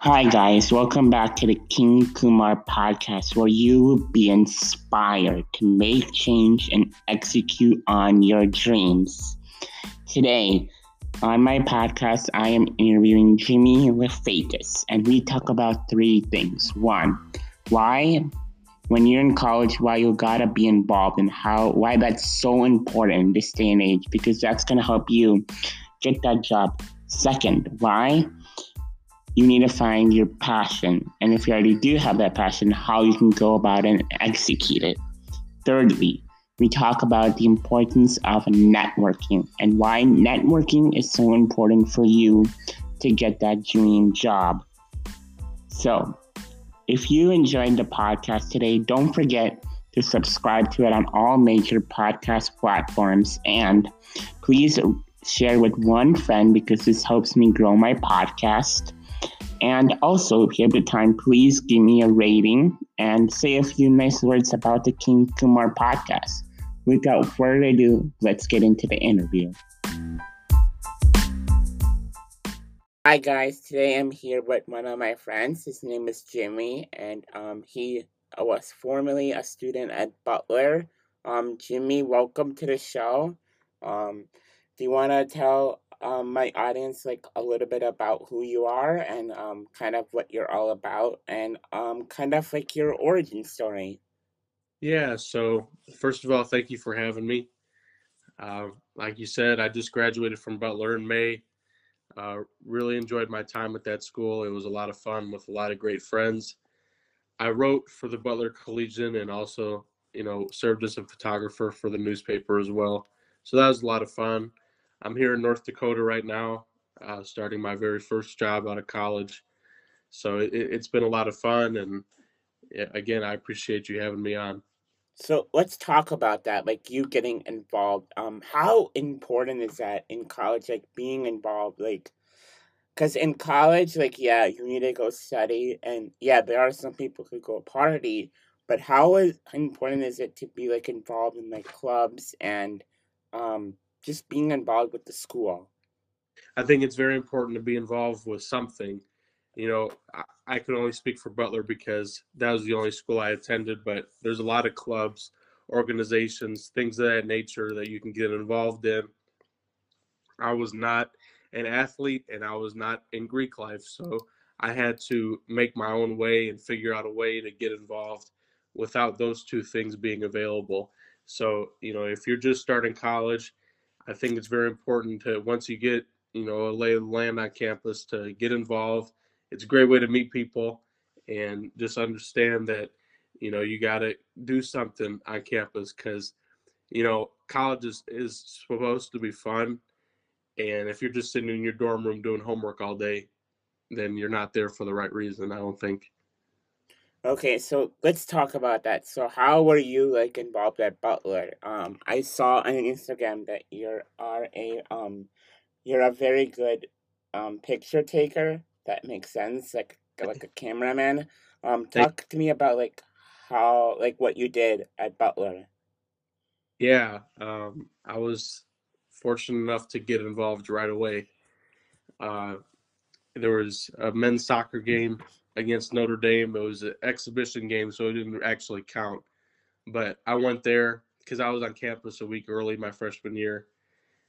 Hi, guys. Welcome back to the King Kumar podcast, where you will be inspired to make change and execute on your dreams. Today, on my podcast, I am interviewing Jimmy Lefakis, and we talk about three things. One, why, when you're in college, why you gotta be involved and how, why that's so important in this day and age, because that's gonna help you get that job. Second, why you need to find your passion. And if you already do have that passion, how you can go about and execute it. Thirdly, we talk about the importance of networking and why networking is so important for you to get that dream job. So, if you enjoyed the podcast today, don't forget to subscribe to it on all major podcast platforms and please share with one friend because this helps me grow my podcast. And also, if you have the time, please give me a rating and say a few nice words about the King Kumar podcast. Without further ado, let's get into the interview. Hi guys, today I'm here with one of my friends. His name is Jimmy, and um, he was formerly a student at Butler. Um, Jimmy, welcome to the show. Um, do you want to tell um, my audience like a little bit about who you are and um, kind of what you're all about and um, kind of like your origin story. Yeah, so first of all, thank you for having me. Uh, like you said, I just graduated from Butler in May. Uh, really enjoyed my time at that school. It was a lot of fun with a lot of great friends. I wrote for the Butler Collegian and also, you know, served as a photographer for the newspaper as well. So that was a lot of fun. I'm here in North Dakota right now, uh, starting my very first job out of college. So it, has been a lot of fun, and again, I appreciate you having me on. So let's talk about that, like you getting involved. Um, how important is that in college, like being involved, like, because in college, like, yeah, you need to go study, and yeah, there are some people who go party, but how is important is it to be like involved in like clubs and um just being involved with the school? I think it's very important to be involved with something. You know, I, I can only speak for Butler because that was the only school I attended, but there's a lot of clubs, organizations, things of that nature that you can get involved in. I was not an athlete and I was not in Greek life, so I had to make my own way and figure out a way to get involved without those two things being available. So, you know, if you're just starting college I think it's very important to once you get you know a lay of the land on campus to get involved. It's a great way to meet people and just understand that you know you got to do something on campus because you know college is, is supposed to be fun and if you're just sitting in your dorm room doing homework all day then you're not there for the right reason i don't think Okay, so let's talk about that. So how were you like involved at Butler? Um, I saw on Instagram that you are a um, you're a very good um picture taker. That makes sense, like like a cameraman. Um, talk to me about like how like what you did at Butler. Yeah, um, I was fortunate enough to get involved right away. Uh, there was a men's soccer game against Notre Dame. It was an exhibition game, so it didn't actually count. But I went there because I was on campus a week early my freshman year.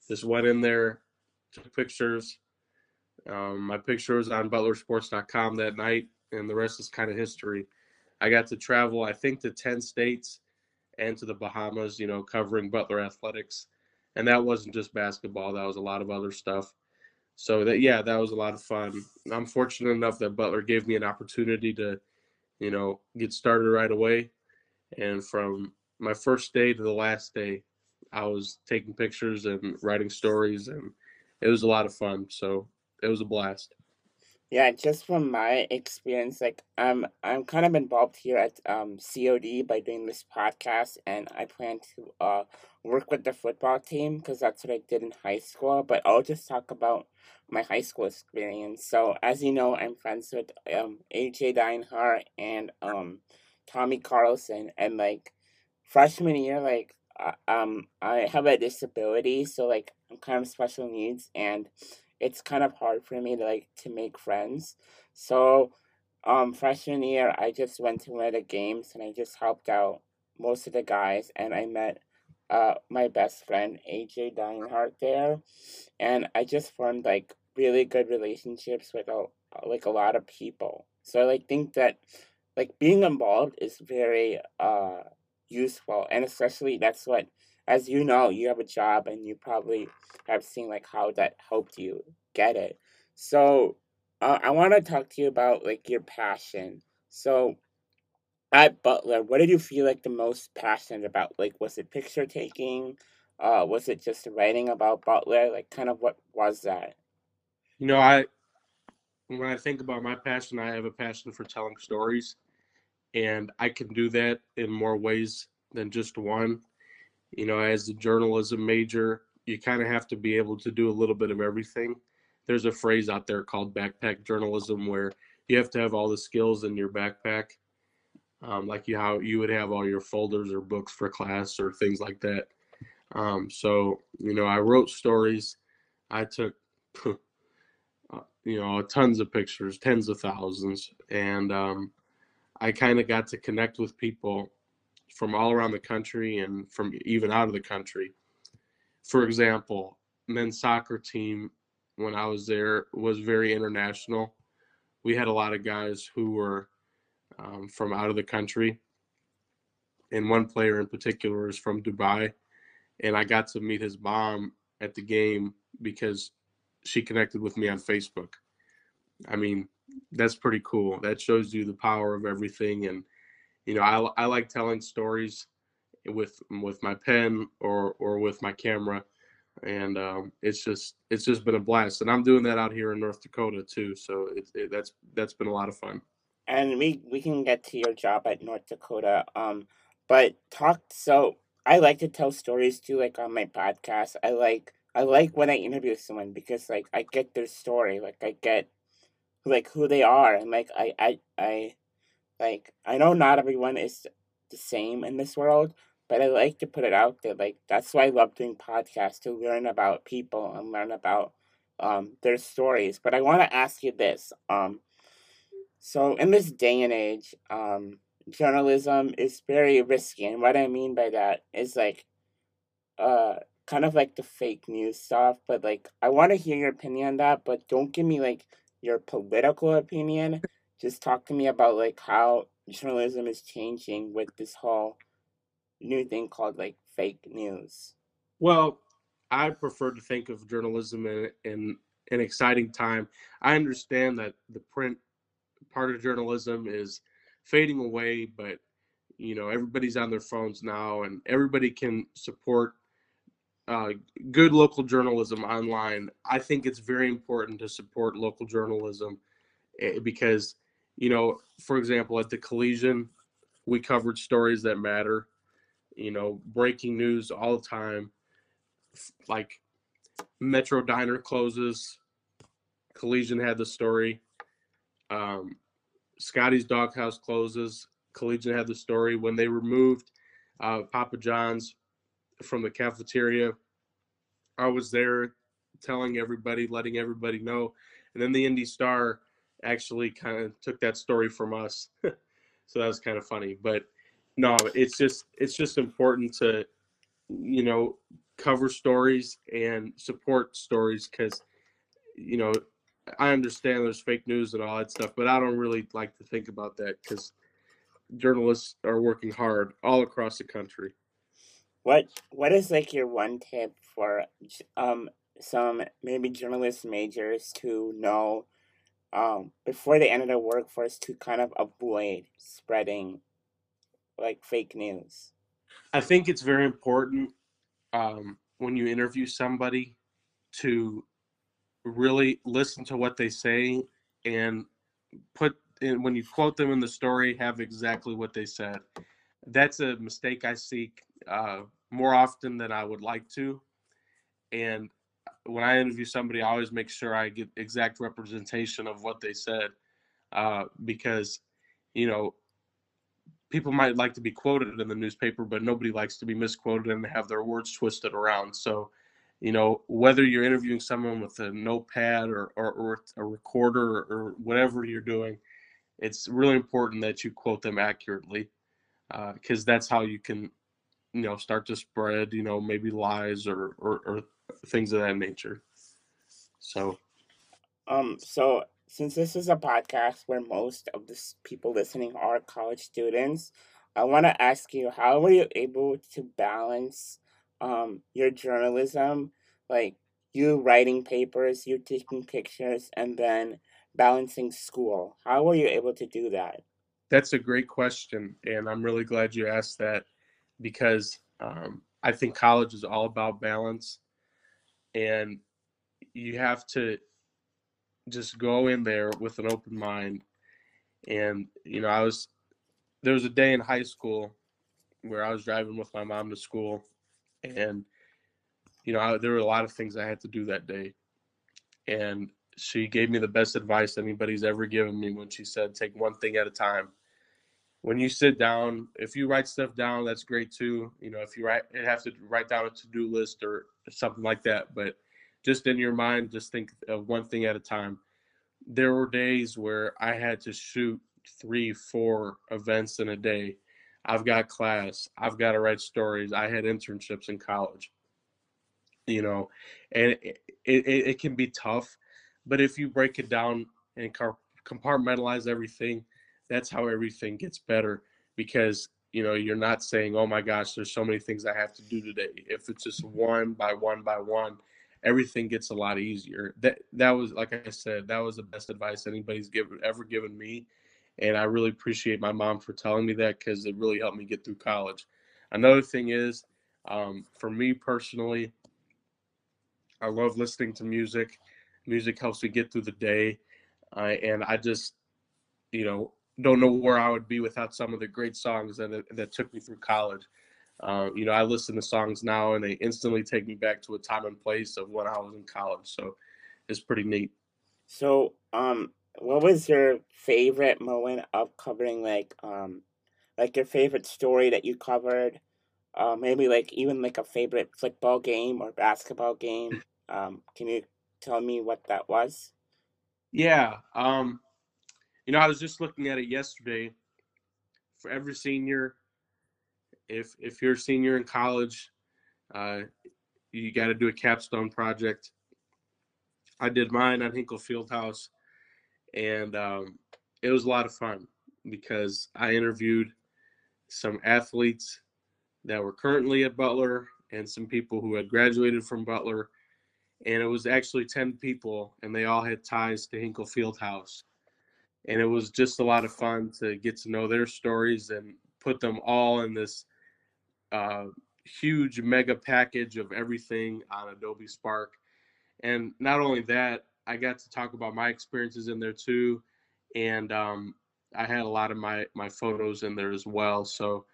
Just went in there, took pictures. Um, my picture was on butlersports.com that night, and the rest is kind of history. I got to travel, I think, to 10 states and to the Bahamas, you know, covering Butler athletics. And that wasn't just basketball, that was a lot of other stuff. So that yeah, that was a lot of fun. I'm fortunate enough that Butler gave me an opportunity to, you know, get started right away. And from my first day to the last day, I was taking pictures and writing stories and it was a lot of fun. So it was a blast. Yeah, just from my experience, like I'm I'm kind of involved here at um COD by doing this podcast, and I plan to uh work with the football team because that's what I did in high school. But I'll just talk about my high school experience. So as you know, I'm friends with um AJ Deinhart and um Tommy Carlson, and like freshman year, like uh, um I have a disability, so like I'm kind of special needs and it's kind of hard for me to like to make friends. So um freshman year I just went to one of the games and I just helped out most of the guys and I met uh my best friend AJ Dinehart there and I just formed like really good relationships with a like a lot of people. So I like think that like being involved is very uh useful and especially that's what as you know you have a job and you probably have seen like how that helped you get it. So uh, i want to talk to you about like your passion. So at butler what did you feel like the most passionate about? Like was it picture taking? Uh was it just writing about butler? Like kind of what was that? You know i when i think about my passion i have a passion for telling stories and i can do that in more ways than just one you know, as a journalism major, you kind of have to be able to do a little bit of everything. There's a phrase out there called backpack journalism where you have to have all the skills in your backpack, um, like you how you would have all your folders or books for class or things like that. Um, so you know, I wrote stories. I took, uh, you know, tons of pictures, tens of thousands, and um, I kind of got to connect with people from all around the country and from even out of the country. For example, men's soccer team when I was there was very international. We had a lot of guys who were um, from out of the country, and one player in particular is from Dubai, and I got to meet his mom at the game because she connected with me on Facebook. I mean, that's pretty cool. That shows you the power of everything and you know, I, I like telling stories with with my pen or or with my camera, and um, it's just it's just been a blast. And I'm doing that out here in North Dakota too, so it, it, that's that's been a lot of fun. And we we can get to your job at North Dakota. Um, but talk so I like to tell stories too, like on my podcast. I like I like when I interview someone because like I get their story, like I get like who they are, and like I I I like, I know not everyone is the same in this world, but I like to put it out there. Like, that's why I love doing podcasts to learn about people and learn about um, their stories. But I want to ask you this. Um, so, in this day and age, um, journalism is very risky. And what I mean by that is like, uh, kind of like the fake news stuff. But like, I want to hear your opinion on that, but don't give me like your political opinion just talk to me about like how journalism is changing with this whole new thing called like fake news. Well, I prefer to think of journalism in, in an exciting time. I understand that the print part of journalism is fading away, but you know everybody's on their phones now, and everybody can support uh, good local journalism online. I think it's very important to support local journalism eh, because you know, for example, at the Collegian, we covered stories that matter, you know, breaking news all the time. Like Metro Diner closes, Collegian had the story. Um, Scotty's Doghouse closes, Collegian had the story. When they removed uh, Papa John's from the cafeteria, I was there telling everybody, letting everybody know. And then the Indy Star actually kind of took that story from us. so that was kind of funny. But no, it's just it's just important to you know cover stories and support stories because you know I understand there's fake news and all that stuff, but I don't really like to think about that because journalists are working hard all across the country. What what is like your one tip for um some maybe journalist majors to know um, before they enter the workforce to kind of avoid spreading like fake news? I think it's very important um, when you interview somebody to really listen to what they say and put in when you quote them in the story have exactly what they said that's a mistake i see uh, more often than i would like to and when I interview somebody, I always make sure I get exact representation of what they said, uh, because you know people might like to be quoted in the newspaper, but nobody likes to be misquoted and have their words twisted around. So you know, whether you're interviewing someone with a notepad or, or, or a recorder or, or, whatever you're doing, it's really important that you quote them accurately because uh, that's how you can, you know, start to spread, you know, maybe lies or, or, or things of that nature. So, um, so since this is a podcast where most of the people listening are college students, I want to ask you, how were you able to balance um, your journalism, like you writing papers, you taking pictures, and then balancing school? How were you able to do that? That's a great question, and I'm really glad you asked that because um, I think college is all about balance, and you have to just go in there with an open mind. And you know, I was there was a day in high school where I was driving with my mom to school, and you know I, there were a lot of things I had to do that day, and she gave me the best advice anybody's ever given me when she said, "Take one thing at a time." When you sit down, if you write stuff down, that's great too. You know, if you write, you have to write down a to-do list or something like that. But just in your mind, just think of one thing at a time. There were days where I had to shoot three, four events in a day I've got class. I've got to write stories. I had internships in college. You know, and it, it, it can be tough, but if you break it down and compartmentalize everything, that's how everything gets better because you know you're not saying oh my gosh there's so many things i have to do today if it's just one by one by one everything gets a lot easier that that was like i said that was the best advice anybody's given ever given me and I really appreciate my mom for telling me that because it really helped me get through college. Another thing is, um, for me personally, I love listening to music. Music helps me get through the day, uh, and I just, you know, don't know where I would be without some of the great songs that that took me through college. Uh, you know, I listen to songs now, and they instantly take me back to a time and place of when I was in college. So, it's pretty neat. So, um, what was your favorite moment of covering like um like your favorite story that you covered? Uh, maybe like even like a favorite football game or basketball game. Um, can you tell me what that was? Yeah. Um, you know, I was just looking at it yesterday. For every senior, if if you're a senior in college, uh, you got to do a capstone project. I did mine on Hinkle Fieldhouse and um, it was a lot of fun because I interviewed some athletes that were currently at Butler and some people who had graduated from Butler. And it was actually 10 people, and they all had ties to Hinkle Fieldhouse. And it was just a lot of fun to get to know their stories and put them all in this uh, huge mega package of everything on Adobe Spark. And not only that, I got to talk about my experiences in there too, and um, I had a lot of my my photos in there as well. So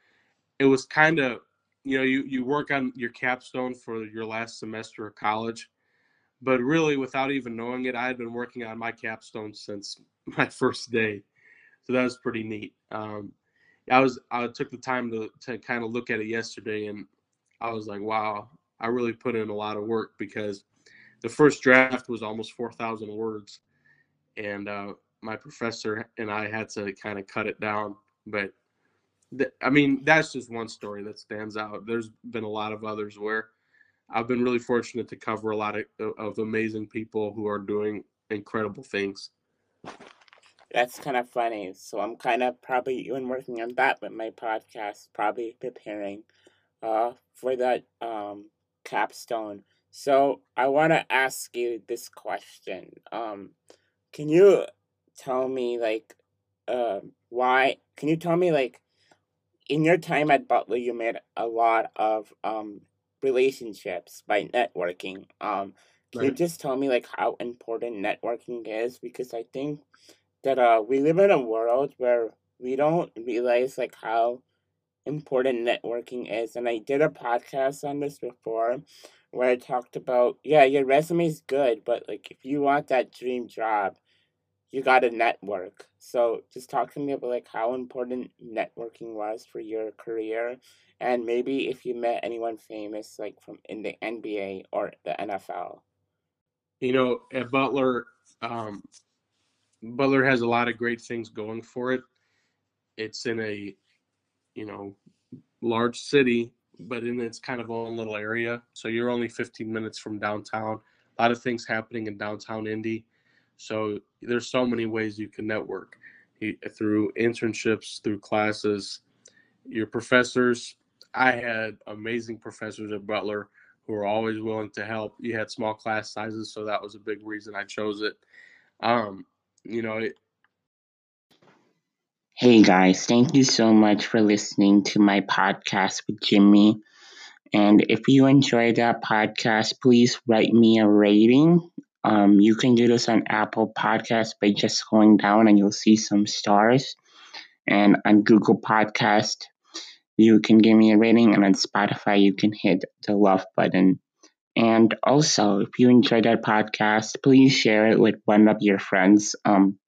it was kind of you know you you work on your capstone for your last semester of college, but really without even knowing it, I had been working on my capstone since my first day. So that was pretty neat. Um, I was I took the time to to kind of look at it yesterday, and I was like, wow, I really put in a lot of work because the first draft was almost 4,000 words, and uh, my professor and I had to kind of cut it down. But th- I mean, that's just one story that stands out. There's been a lot of others where I've been really fortunate to cover a lot of, of amazing people who are doing incredible things. That's kind of funny. So I'm kind of probably even working on that with my podcast, probably preparing uh, for that um, capstone so I want to ask you this question. Um, can you tell me like, uh, why? Can you tell me like, in your time at Butler, you made a lot of um relationships by networking. Um, can right. you just tell me like how important networking is? Because I think that uh we live in a world where we don't realize like how important networking is. And I did a podcast on this before where I talked about, yeah, your resume is good, but like if you want that dream job, you got to network. So just talk to me about like how important networking was for your career and maybe if you met anyone famous like from in the NBA or the NFL. You know, at Butler, um, Butler has a lot of great things going for it. It's in a, you know, large city, but in its kind of own little area. So you're only 15 minutes from downtown. A lot of things happening in downtown Indy. So there's so many ways you can network through internships, through classes, your professors. I had amazing professors at Butler who were always willing to help. You had small class sizes, so that was a big reason I chose it. Um, you know, it, Hey guys, thank you so much for listening to my podcast with Jimmy. And if you enjoyed that podcast, please write me a rating. Um, you can do this on Apple Podcasts by just going down and you'll see some stars. And on Google Podcast, you can give me a rating. And on Spotify, you can hit the love button. And also, if you enjoyed that podcast, please share it with one of your friends. Um,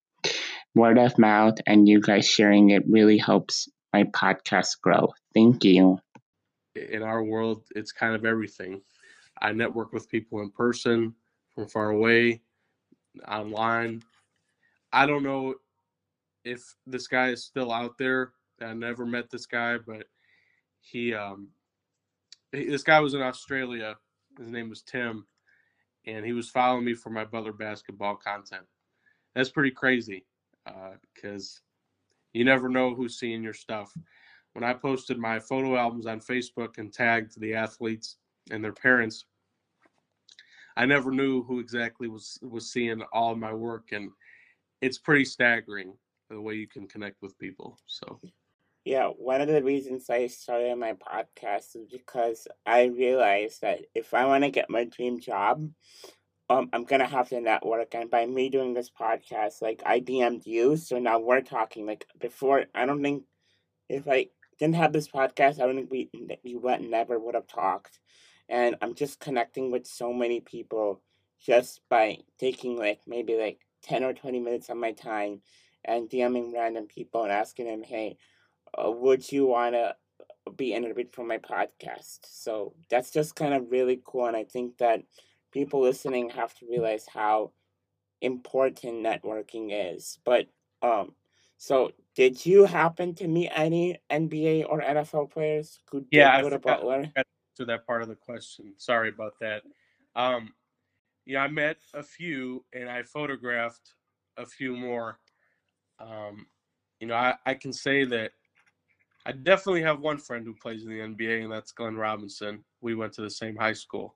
word of mouth and you guys sharing it really helps my podcast grow. Thank you. In our world, it's kind of everything. I network with people in person, from far away, online. I don't know if this guy is still out there. I never met this guy, but he, um, this guy was in Australia. His name was Tim, and he was following me for my Butler basketball content. That's pretty crazy because uh, you never know who's seeing your stuff. When I posted my photo albums on Facebook and tagged the athletes and their parents, I never knew who exactly was was seeing all my work, and it's pretty staggering the way you can connect with people. So. Yeah, one of the reasons I started my podcast is because I realized that if I want to get my dream job, um, I'm gonna have to network, and by me doing this podcast, like I DM'd you, so now we're talking. Like before, I don't think if I didn't have this podcast, I don't think we we never would have talked. And I'm just connecting with so many people just by taking like maybe like ten or twenty minutes of my time and DMing random people and asking them, hey, uh, would you wanna be interviewed for my podcast? So that's just kind of really cool, and I think that people listening have to realize how important networking is. But um, so did you happen to meet any NBA or NFL players who did yeah, go I to Butler? To that part of the question, sorry about that. Um, yeah, I met a few and I photographed a few more. Um, you know, I, I can say that I definitely have one friend who plays in the NBA, and that's Glenn Robinson. We went to the same high school.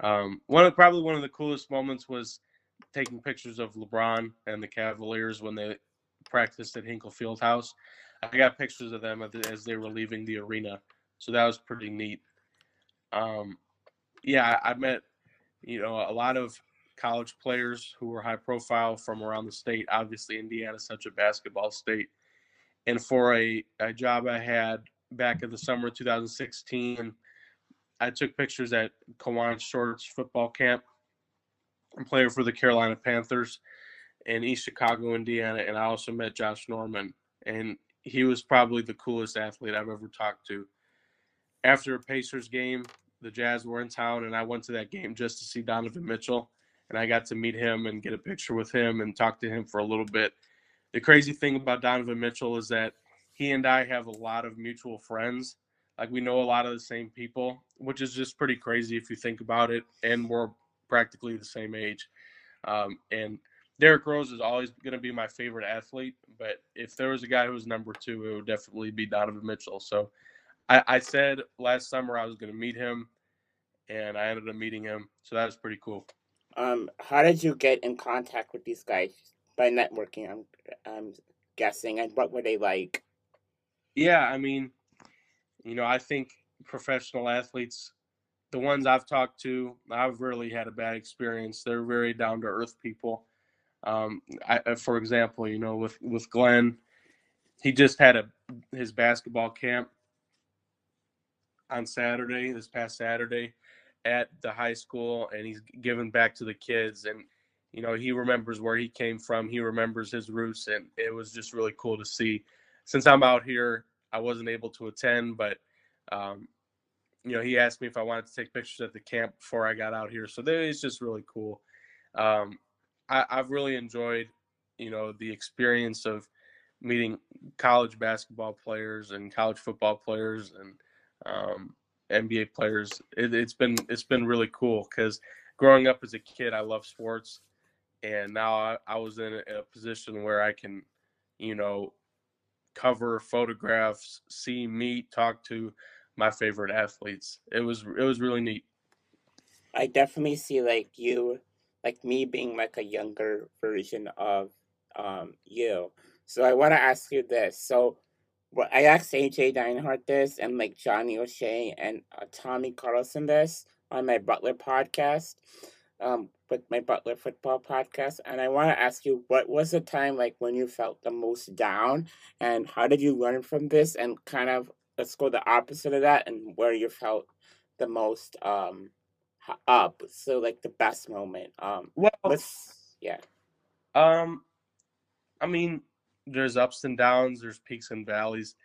Um, one of probably one of the coolest moments was taking pictures of LeBron and the Cavaliers when they practiced at Hinkle Fieldhouse. I got pictures of them as they were leaving the arena, so that was pretty neat. Um, yeah, I met you know a lot of college players who were high profile from around the state. Obviously, Indiana such a basketball state, and for a, a job I had back in the summer of 2016 I took pictures at Kawann Short's football camp. I'm player for the Carolina Panthers in East Chicago, Indiana, and I also met Josh Norman, and he was probably the coolest athlete I've ever talked to. After a Pacers game, the Jazz were in town, and I went to that game just to see Donovan Mitchell, and I got to meet him and get a picture with him and talk to him for a little bit. The crazy thing about Donovan Mitchell is that he and I have a lot of mutual friends like we know a lot of the same people, which is just pretty crazy if you think about it. And we're practically the same age. Um, and Derrick Rose is always going to be my favorite athlete. But if there was a guy who was number two, it would definitely be Donovan Mitchell. So I, I said last summer I was going to meet him, and I ended up meeting him. So that was pretty cool. Um, how did you get in contact with these guys by networking? I'm, I'm guessing, and what were they like? Yeah, I mean, you know, I think professional athletes, the ones I've talked to, I've really had a bad experience. They're very down to earth people. Um, I, uh, for example, you know, with with Glenn, he just had a his basketball camp on Saturday, this past Saturday, at the high school, and he's giving back to the kids. And you know, he remembers where he came from. He remembers his roots, and it was just really cool to see. Since I'm out here, I wasn't able to attend, but um, you know, he asked me if I wanted to take pictures at the camp before I got out here. So it's just really cool. Um, I, I've really enjoyed, you know, the experience of meeting college basketball players and college football players and um, NBA players. It, has been it's been really cool because growing up as a kid, I love sports, and now I, I was in a, a position where I can, you know, cover photographs, see, meet, talk to my favorite athletes. It was it was really neat. I definitely see like you, like me being like a younger version of um you. So I want to ask you this. So well, I asked AJ Deinhart this and like Johnny O'Shea and uh, Tommy Carlson this on my Butler podcast um, with my Butler football podcast, and I want to ask you, what was the time like when you felt the most down, and how did you learn from this, and kind of let's go the opposite of that, and where you felt the most um up, so like the best moment. Um, well, yeah. Um, I mean, there's ups and downs, there's peaks and valleys.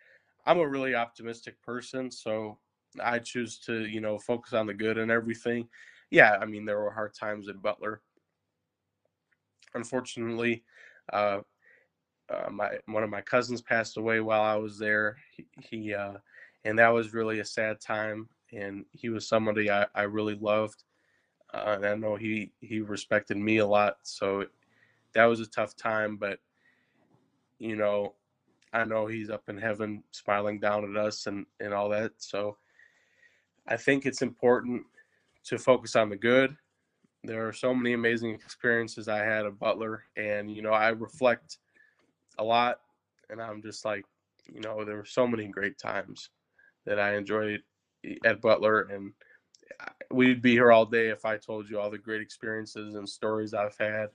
I'm a really optimistic person, so I choose to, you know, focus on the good and everything yeah, I mean, there were hard times at Butler. Unfortunately, uh, uh, my one of my cousins passed away while I was there. He, he uh, and that was really a sad time. And he was somebody I, I really loved. Uh, and I know he he respected me a lot. So that was a tough time. But you know, I know he's up in heaven, smiling down at us and and all that. So I think it's important to focus on the good. There are so many amazing experiences I had at Butler, and you know I reflect a lot, and I'm just like, you know, there were so many great times that I enjoyed at Butler, and we'd be here all day if I told you all the great experiences and stories I've had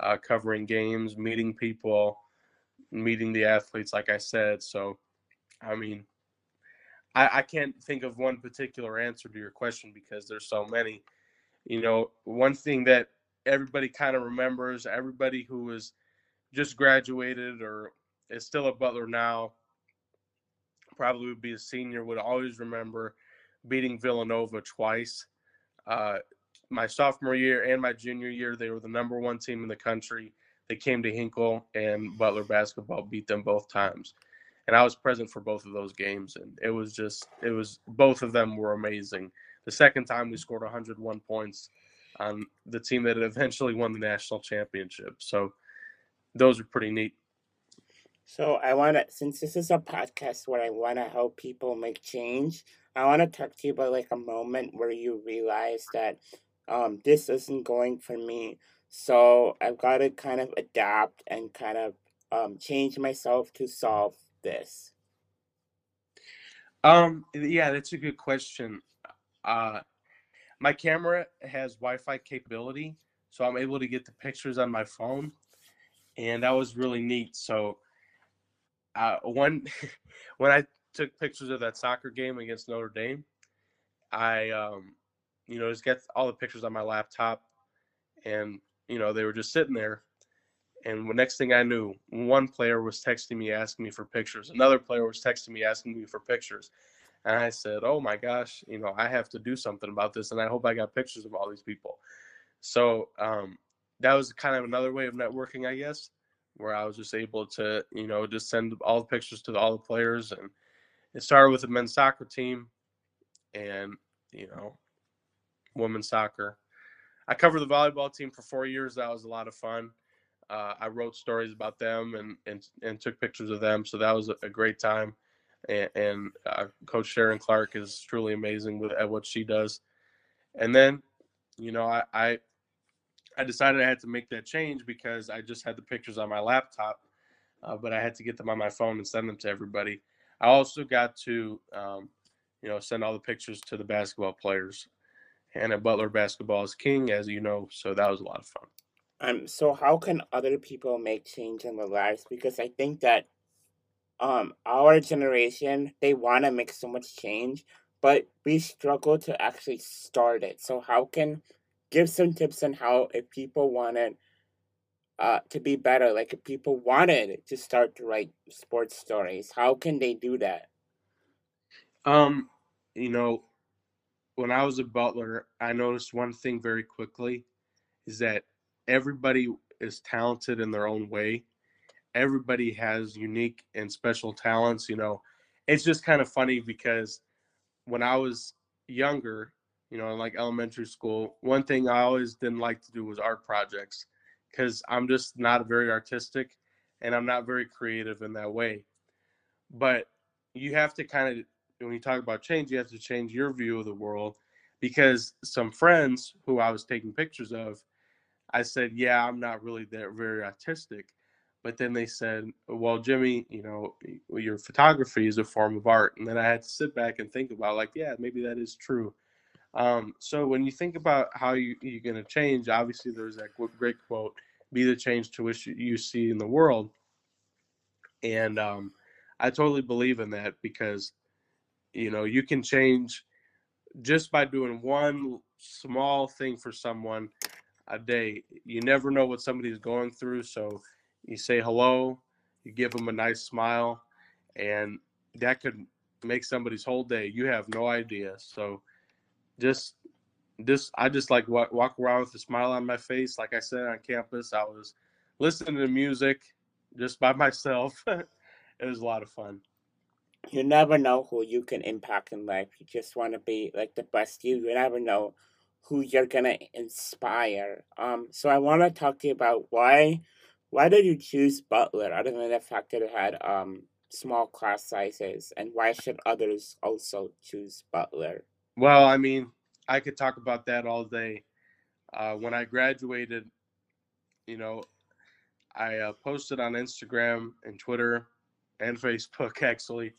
uh, covering games, meeting people, meeting the athletes, like I said. So, I mean, I, I can't think of one particular answer to your question because there's so many. You know, one thing that everybody kind of remembers, everybody who was just graduated or is still a Butler now, probably would be a senior, would always remember beating Villanova twice. Uh, my sophomore year and my junior year, they were the number one team in the country. They came to Hinkle, and Butler basketball beat them both times and I was present for both of those games, and it was just it was both of them were amazing. The second time we scored 101 points on the team that eventually won the national championship. So those are pretty neat. So I want to, since this is a podcast where I want to help people make change, I want to talk to you about like a moment where you realize that um, this isn't going for me. So I've got to kind of adapt and kind of um, change myself to solve this? Um, yeah, that's a good question. Uh, my camera has Wi-Fi capability, so I'm able to get the pictures on my phone, and that was really neat. So, uh, when when I took pictures of that soccer game against Notre Dame, I um, you know, just get all the pictures on my laptop, and you know, they were just sitting there, and the next thing I knew, one player was texting me asking me for pictures. Another player was texting me asking me for pictures. And I said, "Oh my gosh, you know, I have to do something about this, and I hope I got pictures of all these people." So um, that was kind of another way of networking, I guess, where I was just able to, you know, just send all the pictures to all the players, and it started with the men's soccer team, and you know, women's soccer. I covered the volleyball team for four years. That was a lot of fun. Uh, I wrote stories about them and, and and took pictures of them, so that was a, great time. And, and uh, Coach Sharon Clark is truly amazing with at what she does. And then, you know, I, I I decided I had to make that change because I just had the pictures on my laptop, uh, but I had to get them on my phone and send them to everybody. I also got to, um, you know, send all the pictures to the basketball players. And at Butler, basketball is king, as you know, so that was a lot of fun. Um, so how can other people make change in their lives? Because I think that um our generation they want to make so much change, but we struggle to actually start it. So how can give some tips on how if people wanted uh, to be better, like if people wanted to start to write sports stories, how can they do that? Um, you know, when I was a butler, I noticed one thing very quickly is that everybody is talented in their own way. Everybody has unique and special talents. You know, it's just kind of funny because when I was younger, you know, in like elementary school, one thing I always didn't like to do was art projects because I'm just not very artistic and I'm not very creative in that way. But you have to kind of, when you talk about change, you have to change your view of the world because some friends who I was taking pictures of, I said, Yeah, I'm not really that very artistic. But then they said, Well, Jimmy, you know, your photography is a form of art. And then I had to sit back and think about, like, yeah, maybe that is true. Um, so when you think about how you, you're going to change, obviously there's that great quote, be the change to which you see in the world. And um, I totally believe in that because, you know, you can change just by doing one small thing for someone a day. You never know what somebody's going through. So you say hello, you give them a nice smile, and that could make somebody's whole day. You have no idea. So just this I just like walk, walk around with a smile on my face. Like I said on campus, I was listening to music just by myself. it was a lot of fun. You never know who you can impact in life. You just want to be like the best you. You never know who you're gonna inspire. Um, so I want to talk to you about why why did you choose Butler, other than the fact that it had um small class sizes, and why should others also choose Butler? Well, I mean, I could talk about that all day. Uh, when I graduated, you know, I uh, posted on Instagram and Twitter and Facebook actually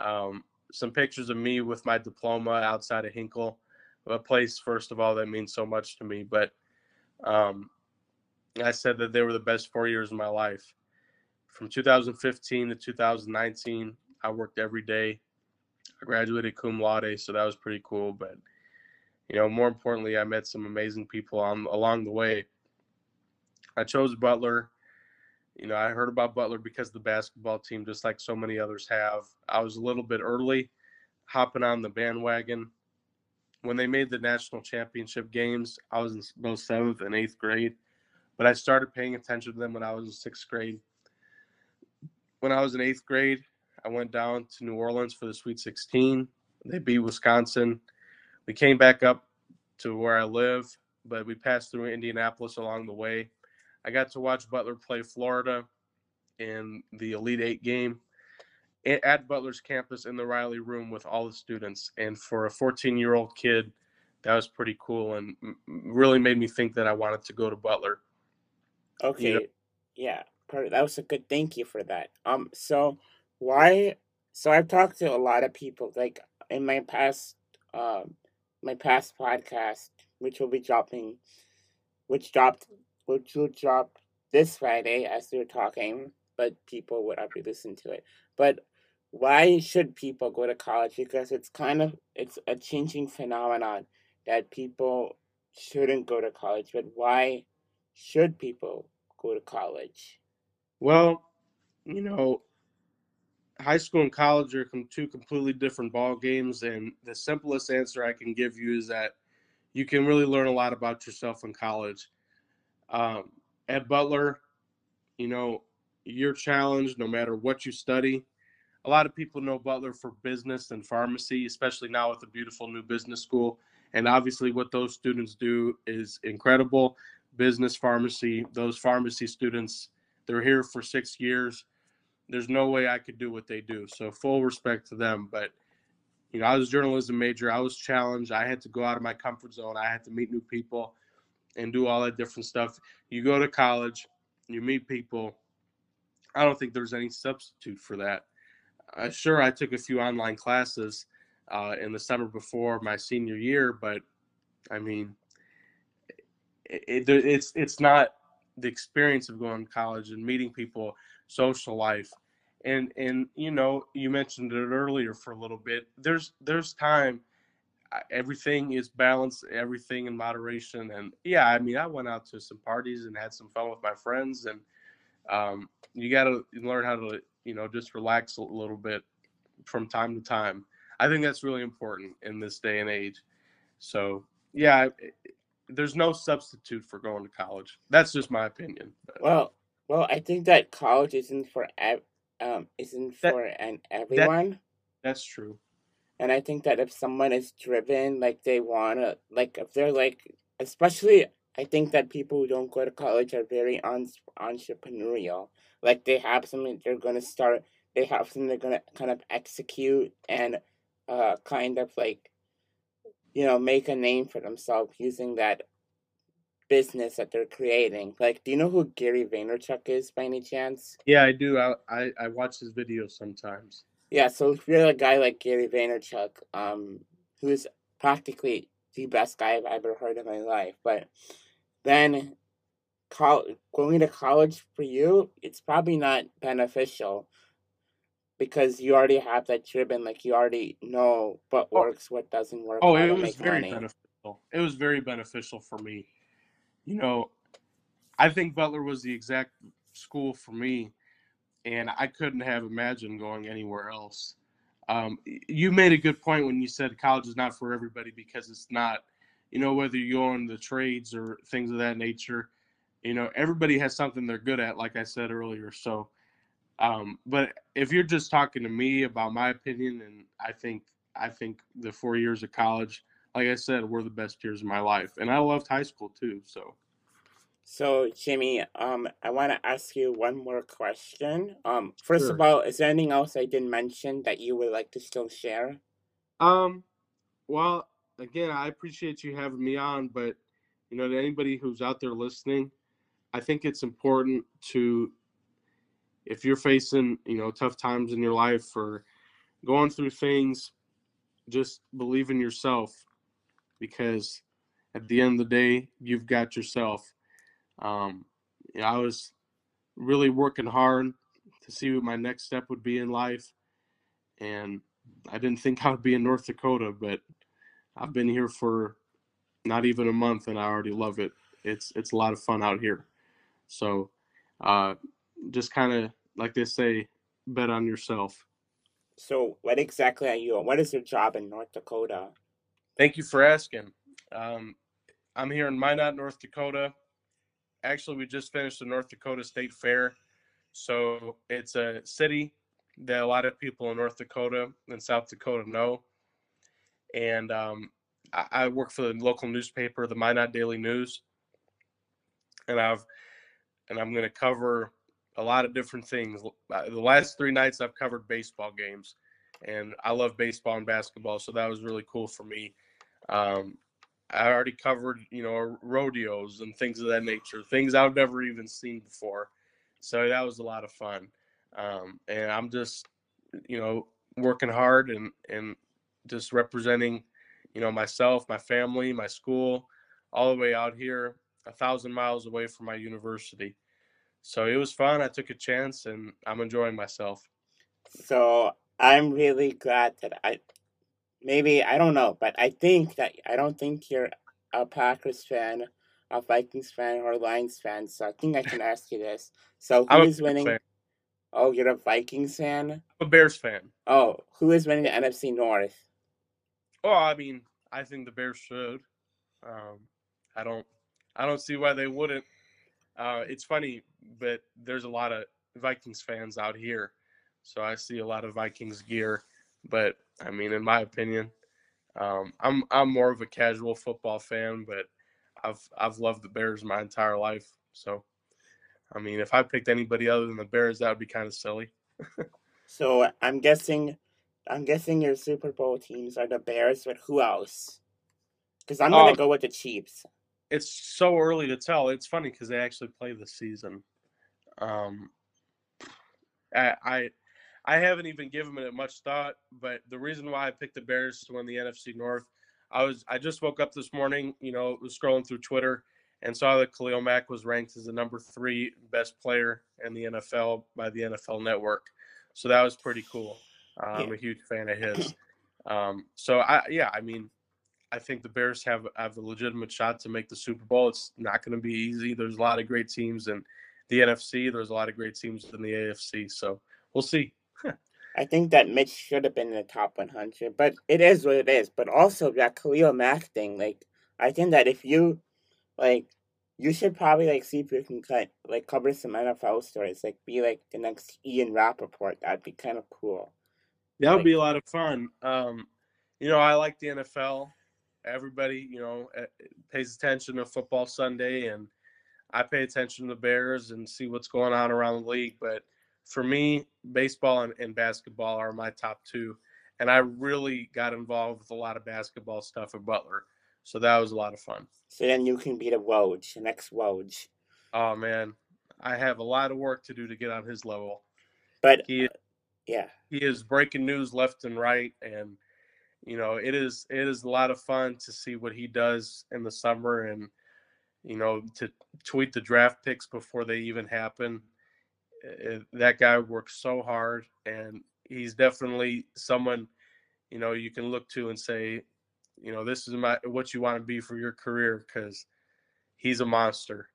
um, some pictures of me with my diploma outside of Hinkle, a place first of all that means so much to me. But um, I said that they were the best four years of my life. From 2015 to 2019, I worked every day. I graduated cum laude, so that was pretty cool. But you know, more importantly, I met some amazing people on along the way. I chose Butler. You know, I heard about Butler because the basketball team, just like so many others have. I was a little bit early, hopping on the bandwagon. When they made the national championship games, I was in both seventh and eighth grade, but I started paying attention to them when I was in sixth grade. When I was in eighth grade, I went down to New Orleans for the Sweet 16. They beat Wisconsin we came back up to where I live, but we passed through Indianapolis along the way. I got to watch Butler play Florida in the Elite Eight game at Butler's campus in the Reilly room with all the students. And for a 14 year old kid, that was pretty cool and really made me think that I wanted to go to Butler. Okay. You know? Yeah. That was a good thank you for that. Um, so why? So I've talked to a lot of people, like in my past um, my past podcast, which will be dropping, which dropped, which will drop this Friday as we are talking, but people would already listen to it. But why should people go to college? Because it's kind of it's a changing phenomenon that people shouldn't go to college. But why should people go to college? Well, you know, high school and college are two completely different ball games and the simplest answer i can give you is that you can really learn a lot about yourself in college um, at butler you know you're challenged no matter what you study a lot of people know butler for business and pharmacy especially now with the beautiful new business school and obviously what those students do is incredible business pharmacy those pharmacy students they're here for six years there's no way I could do what they do. So full respect to them. But you know, I was journalism major. I was challenged. I had to go out of my comfort zone. I had to meet new people and do all that different stuff. You go to college, you meet people. I don't think there's any substitute for that. Uh, sure, I took a few online classes uh, in the summer before my senior year, but I mean, it, it, it's it's not the experience of going to college and meeting people social life and and you know you mentioned it earlier for a little bit there's there's time everything is balanced, everything in moderation. And yeah, I mean, I went out to some parties and had some fun with my friends, and um, you got to learn how to, you know, just relax a little bit from time to time. I think that's really important in this day and age. So yeah, there's no substitute for going to college. That's just my opinion. Well, well, I think that college isn't for ev- um isn't That- for an everyone. That's true. And I think that if someone is driven, like they wanna, like if they're like, especially, I think that people who don't go to college are very un- entrepreneurial. Like they have something they're gonna start, they have something they're gonna kind of execute and, uh, kind of like, you know, make a name for themselves using that business that they're creating. Like, do you know who Gary Vaynerchuk is by any chance? Yeah, I do. I I, I watch his videos sometimes. Yeah, so if you're a guy like Gary Vaynerchuk, um, who's practically the best guy I've ever heard in my life, but then col- going to college for you, it's probably not beneficial because you already have that driven, like you already know what Oh. works, what doesn't work, Oh, it was very money. beneficial. It was very beneficial for me. You know, I think Butler was the exact school for me, and I couldn't have imagined going anywhere else. Um, you made a good point when you said college is not for everybody because it's not. You know, whether you go in the trades or things of that nature, you know, everybody has something they're good at, like I said earlier. So, um, but if you're just talking to me about my opinion, and I think I think the four years of college, like I said, were the best years of my life, and I loved high school too. So, So, Jimmy, um, I want to ask you one more question. Um, first Sure. of all, is there anything else I didn't mention that you would like to still share? um, well, again, I appreciate you having me on, but you know, to anybody who's out there listening, I think it's important to, if you're facing you know tough times in your life or going through things, just believe in yourself, because at the end of the day, you've got yourself. Um, you know, I was really working hard to see what my next step would be in life, and I didn't think I would be in North Dakota, but I've been here for not even a month, and I already love it. It's it's a lot of fun out here. So, uh, just kind of like they say, bet on yourself. So, what exactly are you? What is your job in North Dakota? Thank you for asking. Um, I'm here in Minot, North Dakota. Actually, we just finished the North Dakota State Fair. So it's a city that a lot of people in North Dakota and South Dakota know. And um, I, I work for the local newspaper, the Minot Daily News. And I've and I'm going to cover a lot of different things. The last three nights I've covered baseball games, and I love baseball and basketball, so that was really cool for me. Um, I already covered, you know, rodeos and things of that nature, things I've never even seen before. So that was a lot of fun. Um, and I'm just, you know, working hard and and just representing, you know, myself, my family, my school, all the way out here, a thousand miles away from my university. So it was fun. I took a chance, and I'm enjoying myself. So, I'm really glad that I maybe I don't know, but I think that I don't think you're a Packers fan, a Vikings fan, or a Lions fan. So, I think I can ask you this. So, who a winning? fan. Oh, you're a Vikings fan. I'm a Bears fan. Oh, who is winning the NFC North? Oh, I mean, I think the Bears should. Um, I don't, I don't see why they wouldn't. Uh, it's funny, but there's a lot of Vikings fans out here, so I see a lot of Vikings gear. But I mean, in my opinion, um, I'm I'm more of a casual football fan, but I've I've loved the Bears my entire life. So, I mean, if I picked anybody other than the Bears, that would be kind of silly. So, I'm guessing, I'm guessing your Super Bowl teams are the Bears, but who else? Because I'm gonna Oh. go with the Chiefs. it's so early to tell. It's funny because they actually play this season. Um, I, I I haven't even given it much thought, but the reason why I picked the Bears to win the NFC North, I was I just woke up this morning, you know, was scrolling through Twitter and saw that Khalil Mack was ranked as the number three best player in the NFL by the NFL Network. So that was pretty cool. Uh, I'm a huge fan of his. Um, so I yeah, I mean, I think the Bears have have a legitimate shot to make the Super Bowl. It's not going to be easy. There's a lot of great teams in the NFC. There's a lot of great teams in the AFC. So we'll see. I think that Mitch should have been in the top 100, but it is what it is. But also that Khalil Mack thing, like I think that if you like, you should probably like see if you can cut like cover some NFL stories, like be like the next Ian Rapoport. That'd be kind of cool. That would Like- be a lot of fun. Um, you know, I like the NFL. Everybody, you know, eh, pays attention to football Sunday, and I pay attention to the Bears and see what's going on around the league. But for me, baseball and, and basketball are my top two. And I really got involved with a lot of basketball stuff at Butler. So that was a lot of fun. So then you can be the Woj, the next Woj. Oh, man. I have a lot of work to do to get on his level. But He yeah, he is breaking news left and right and you know it is it is a lot of fun to see what he does in the summer and you know to tweet the draft picks before they even happen Uh, Eh, eh, that guy works so hard and he's definitely someone you know you can look to and say you know this is my what you want to be for your career because he's a monster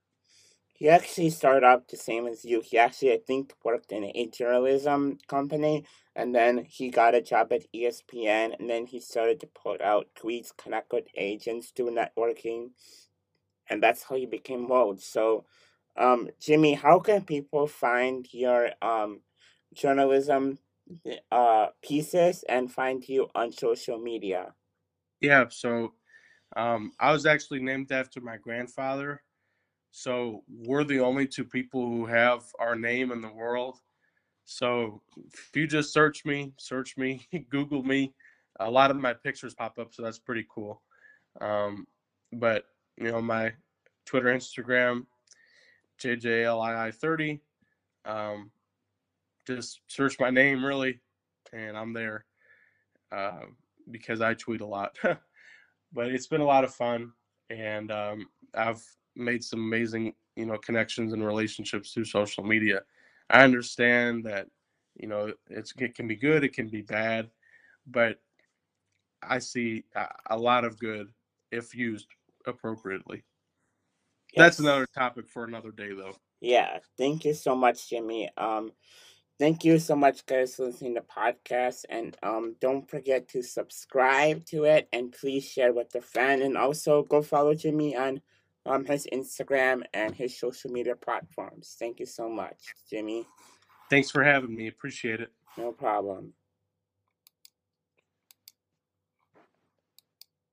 he actually started off the same as you. He actually, I think, worked in a journalism company, and then he got a job at ESPN, and then he started to put out tweets, connect with agents, do networking, and that's how he became Woj. So, um, Jimmy, how can people find your um journalism uh pieces and find you on social media? Yeah, so um, I was actually named after my grandfather. So we're the only two people who have our name in the world. So if you just search me, search me, Google me, a lot of my pictures pop up. So that's pretty cool. Um, but, you know, my Twitter, Instagram, JJLII30. Um, just search my name really, and I'm there uh, because I tweet a lot. but it's been a lot of fun, and um, I've made some amazing, you know, connections and relationships through social media. I understand that, you know, it can be good, it can be bad, but I see a, a lot of good if used appropriately. That's another topic for another day, though. Yeah, thank you so much, Jimmy. Um, thank you so much, guys, for listening to the podcast, and um, don't forget to subscribe to it, and please share with a friend, and also go follow Jimmy on um his Instagram and his social media platforms. Thank you so much, Jimmy. Thanks for having me. Appreciate it. No problem.